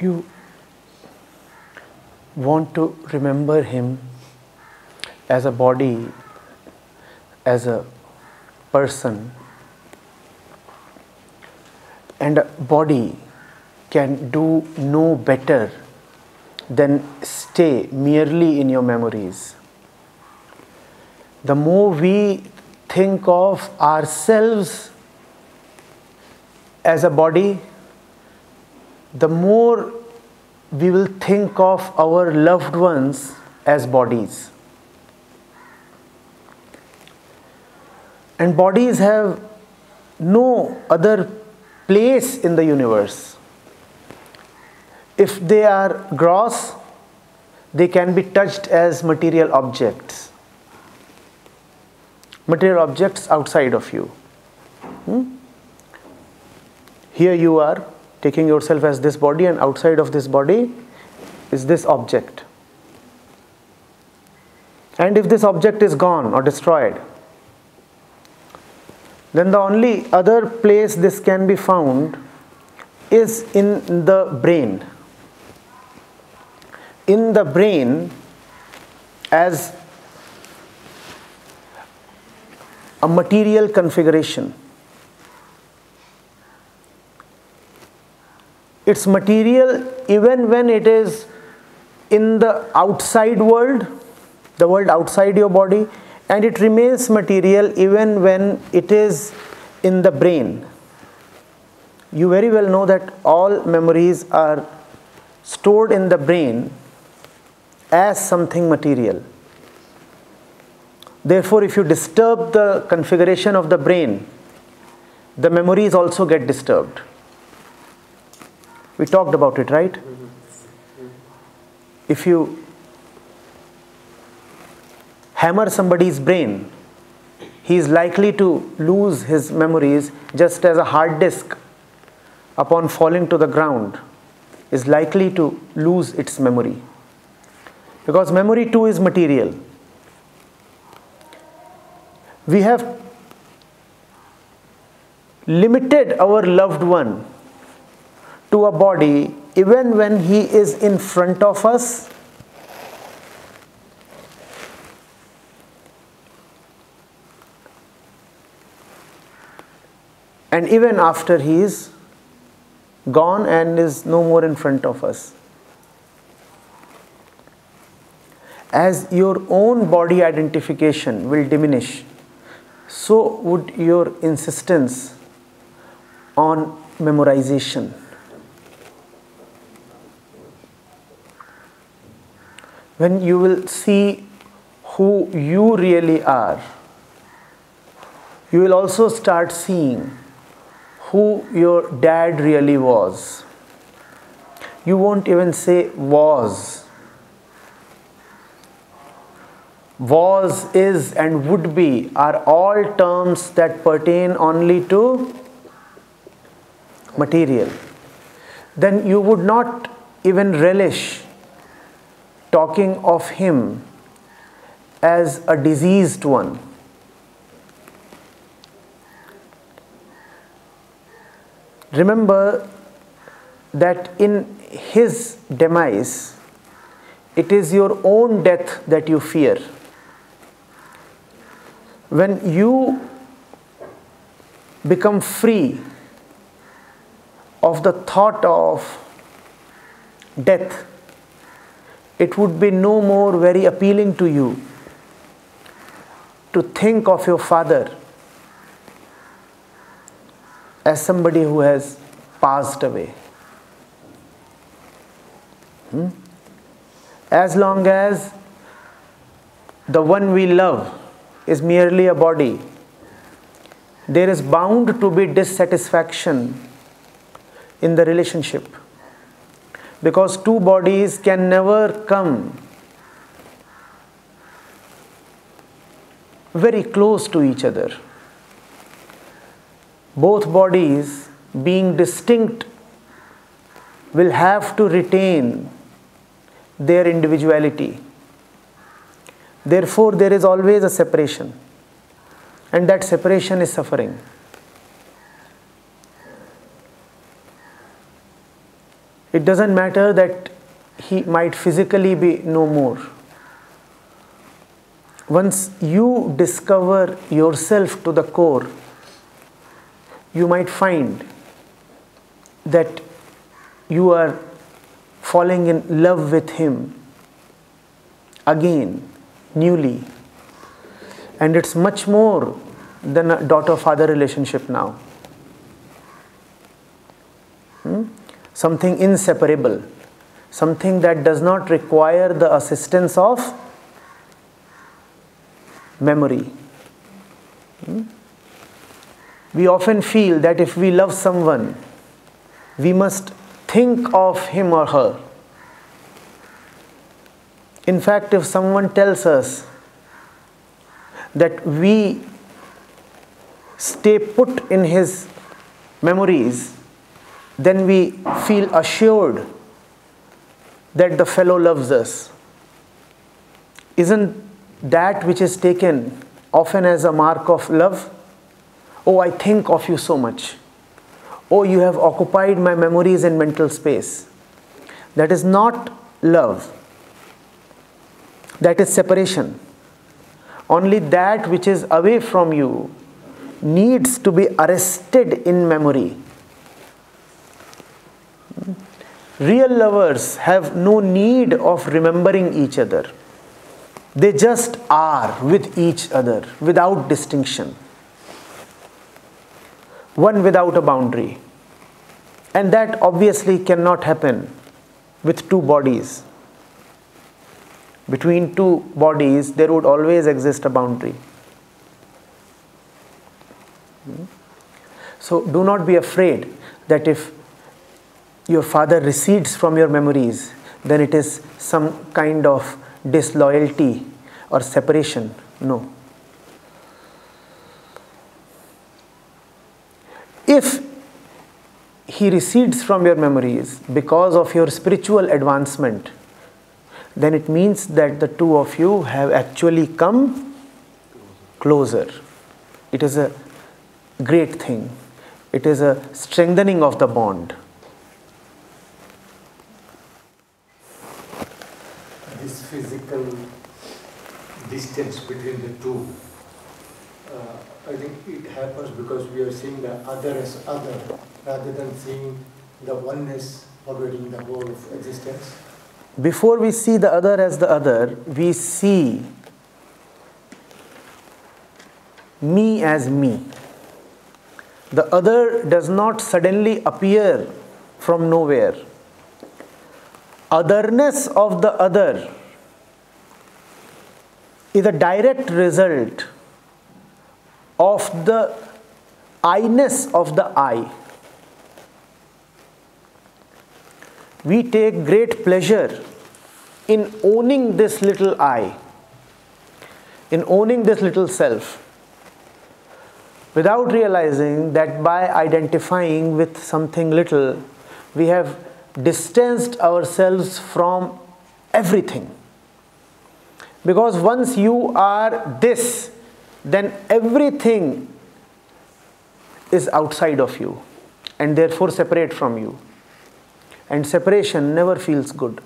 you want to remember him as a body, as a person, and a body can do no better than stay merely in your memories. The more we think of ourselves as a body, the more we will think of our loved ones as bodies. And bodies have no other place in the universe. If they are gross, they can be touched as material objects. Material objects outside of you. Hmm? Here you are taking yourself as this body, and outside of this body is this object. And if this object is gone or destroyed, then the only other place this can be found is in the brain. In the brain, as a material configuration. It's material even when it is in the outside world, the world outside your body, and it remains material even when it is in the brain. You very well know that all memories are stored in the brain as something material. Therefore, if you disturb the configuration of the brain, the memories also get disturbed. We talked about it, right? If you hammer somebody's brain, he is likely to lose his memories just as a hard disk, upon falling to the ground, is likely to lose its memory. Because memory too is material. We have limited our loved one to a body even when he is in front of us and even after he is gone and is no more in front of us. As your own body identification will diminish, so would your insistence on memorization. When you will see who you really are, you will also start seeing who your dad really was. You won't even say was. Was, is, and would be are all terms that pertain only to material. Then you would not even relish talking of him as a diseased one. Remember that in his demise, it is your own death that you fear. When you become free of the thought of death, it would be no more very appealing to you to think of your father as somebody who has passed away. Hmm? As long as the one we love is merely a body, there is bound to be dissatisfaction in the relationship because two bodies can never come very close to each other. Both bodies, being distinct, will have to retain their individuality. Therefore, there is always a separation, and that separation is suffering. It doesn't matter that he might physically be no more. Once you discover yourself to the core, you might find that you are falling in love with him again, newly. And it's much more than a daughter father relationship now. Hmm? Something inseparable, something that does not require the assistance of memory. Hmm? We often feel that if we love someone, we must think of him or her. In fact, if someone tells us that we stay put in his memories, then we feel assured that the fellow loves us. Isn't that which is taken often as a mark of love? Oh, I think of you so much. Oh, you have occupied my memories and mental space. That is not love. That is separation. Only that which is away from you needs to be arrested in memory. Real lovers have no need of remembering each other. They just are with each other without distinction one without a boundary. And that obviously cannot happen with two bodies. Between two bodies, there would always exist a boundary. Hmm? So do not be afraid that if your father recedes from your memories, then it is some kind of disloyalty or separation. No. if he recedes from your memories because of your spiritual advancement, then it means that the two of you have actually come closer. It is a great thing. It is a strengthening of the bond. This physical distance between the two uh, I think it happens because we are seeing the other as other rather than seeing the oneness pervading the whole of existence. Before we see the other as the other, we see me as me. The other does not suddenly appear from nowhere. Otherness of the other is a direct result of the I-ness of the I. We take great pleasure in owning this little I, in owning this little self, without realizing that by identifying with something little, we have distanced ourselves from everything. Because once you are this, then everything is outside of you and therefore separate from you. And separation never feels good.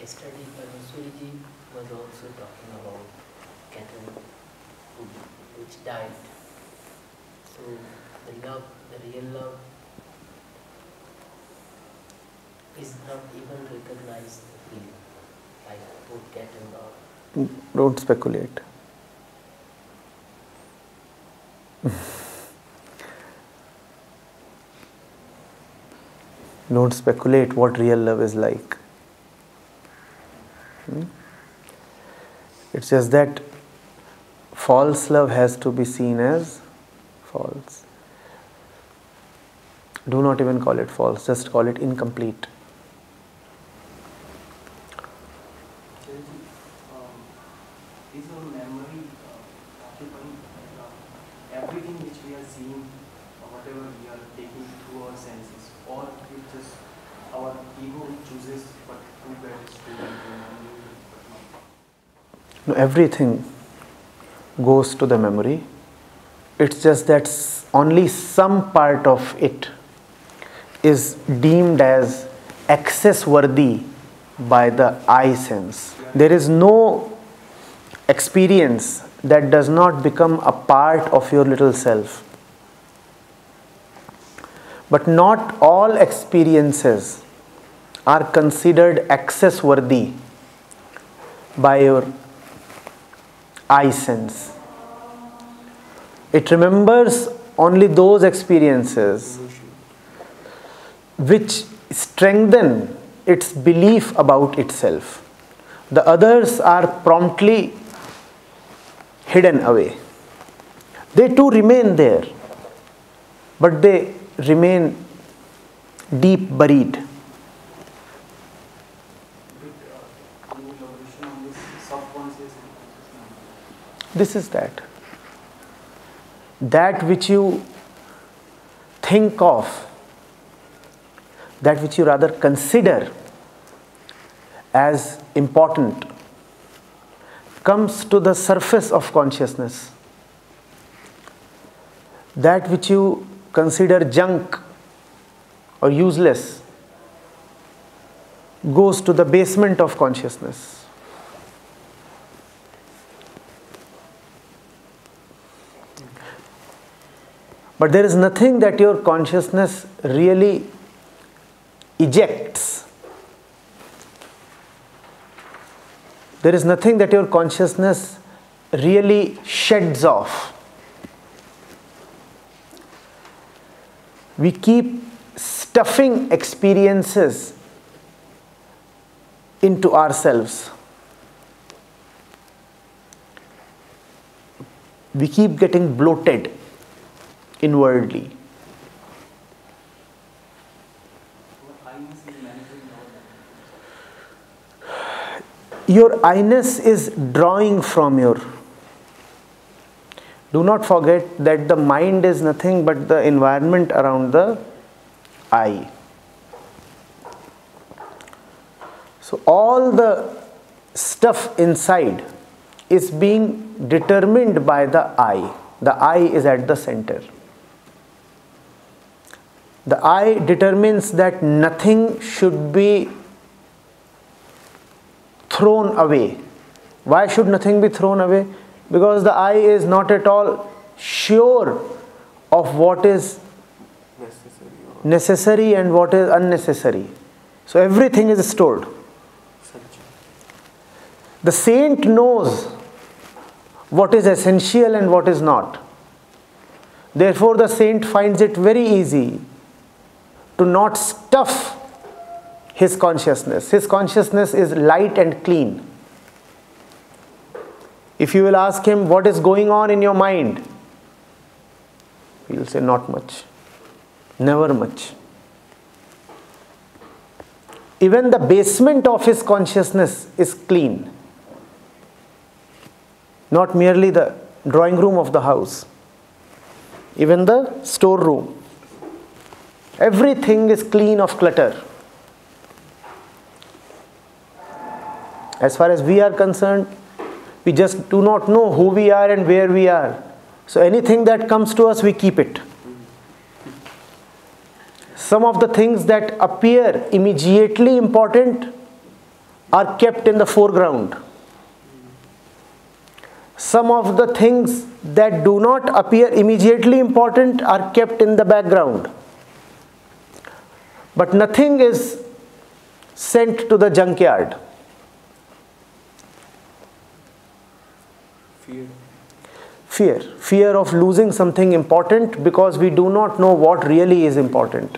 Yesterday, Parmeswariji was also talking about cattle which died. So the love the real love is not even recognized feeling, like both cat and dog. Don't speculate. Don't speculate what real love is like. Hmm? It's just that false love has to be seen as false do not even call it false just call it incomplete is our memory occupying uh everything which we are seeing whatever we are taking through our senses, or it just our ego chooses what prepared its people and what? No, everything goes to the memory. It's just that only some part of it is deemed as access worthy by the I-sense. There is no experience that does not become a part of your little self. But not all experiences are considered access worthy by your I-sense. It remembers only those experiences which strengthen its belief about itself. The others are promptly hidden away. They too remain there, but they remain deep buried. Bit, uh, any elaboration on this subconscious and conscious memory? This is that. That which you think of, that which you rather consider as important, comes to the surface of consciousness. That which you consider junk or useless goes to the basement of consciousness. But there is nothing that your consciousness really ejects. There is nothing that your consciousness really sheds off. We keep stuffing experiences into ourselves. We keep getting bloated inwardly. Your I-ness is drawing from your. Do not forget that the mind is nothing but the environment around the I. So, all the stuff inside is being determined by the I. The I is at the center. The I determines that nothing should be thrown away. Why should nothing be thrown away? Because the I is not at all sure of what is necessary and what is unnecessary. So everything is stored. The saint knows what is essential and what is not. Therefore, the saint finds it very easy to not stuff his consciousness. His consciousness is light and clean. If you will ask him what is going on in your mind, he will say, Not much, never much. Even the basement of his consciousness is clean, not merely the drawing room of the house, even the storeroom. Everything is clean of clutter. As far as we are concerned, we just do not know who we are and where we are. So anything that comes to us, we keep it. Some of the things that appear immediately important are kept in the foreground. Some of the things that do not appear immediately important are kept in the background. But nothing is sent to the junkyard. Fear. Fear. Fear of losing something important because we do not know what really is important.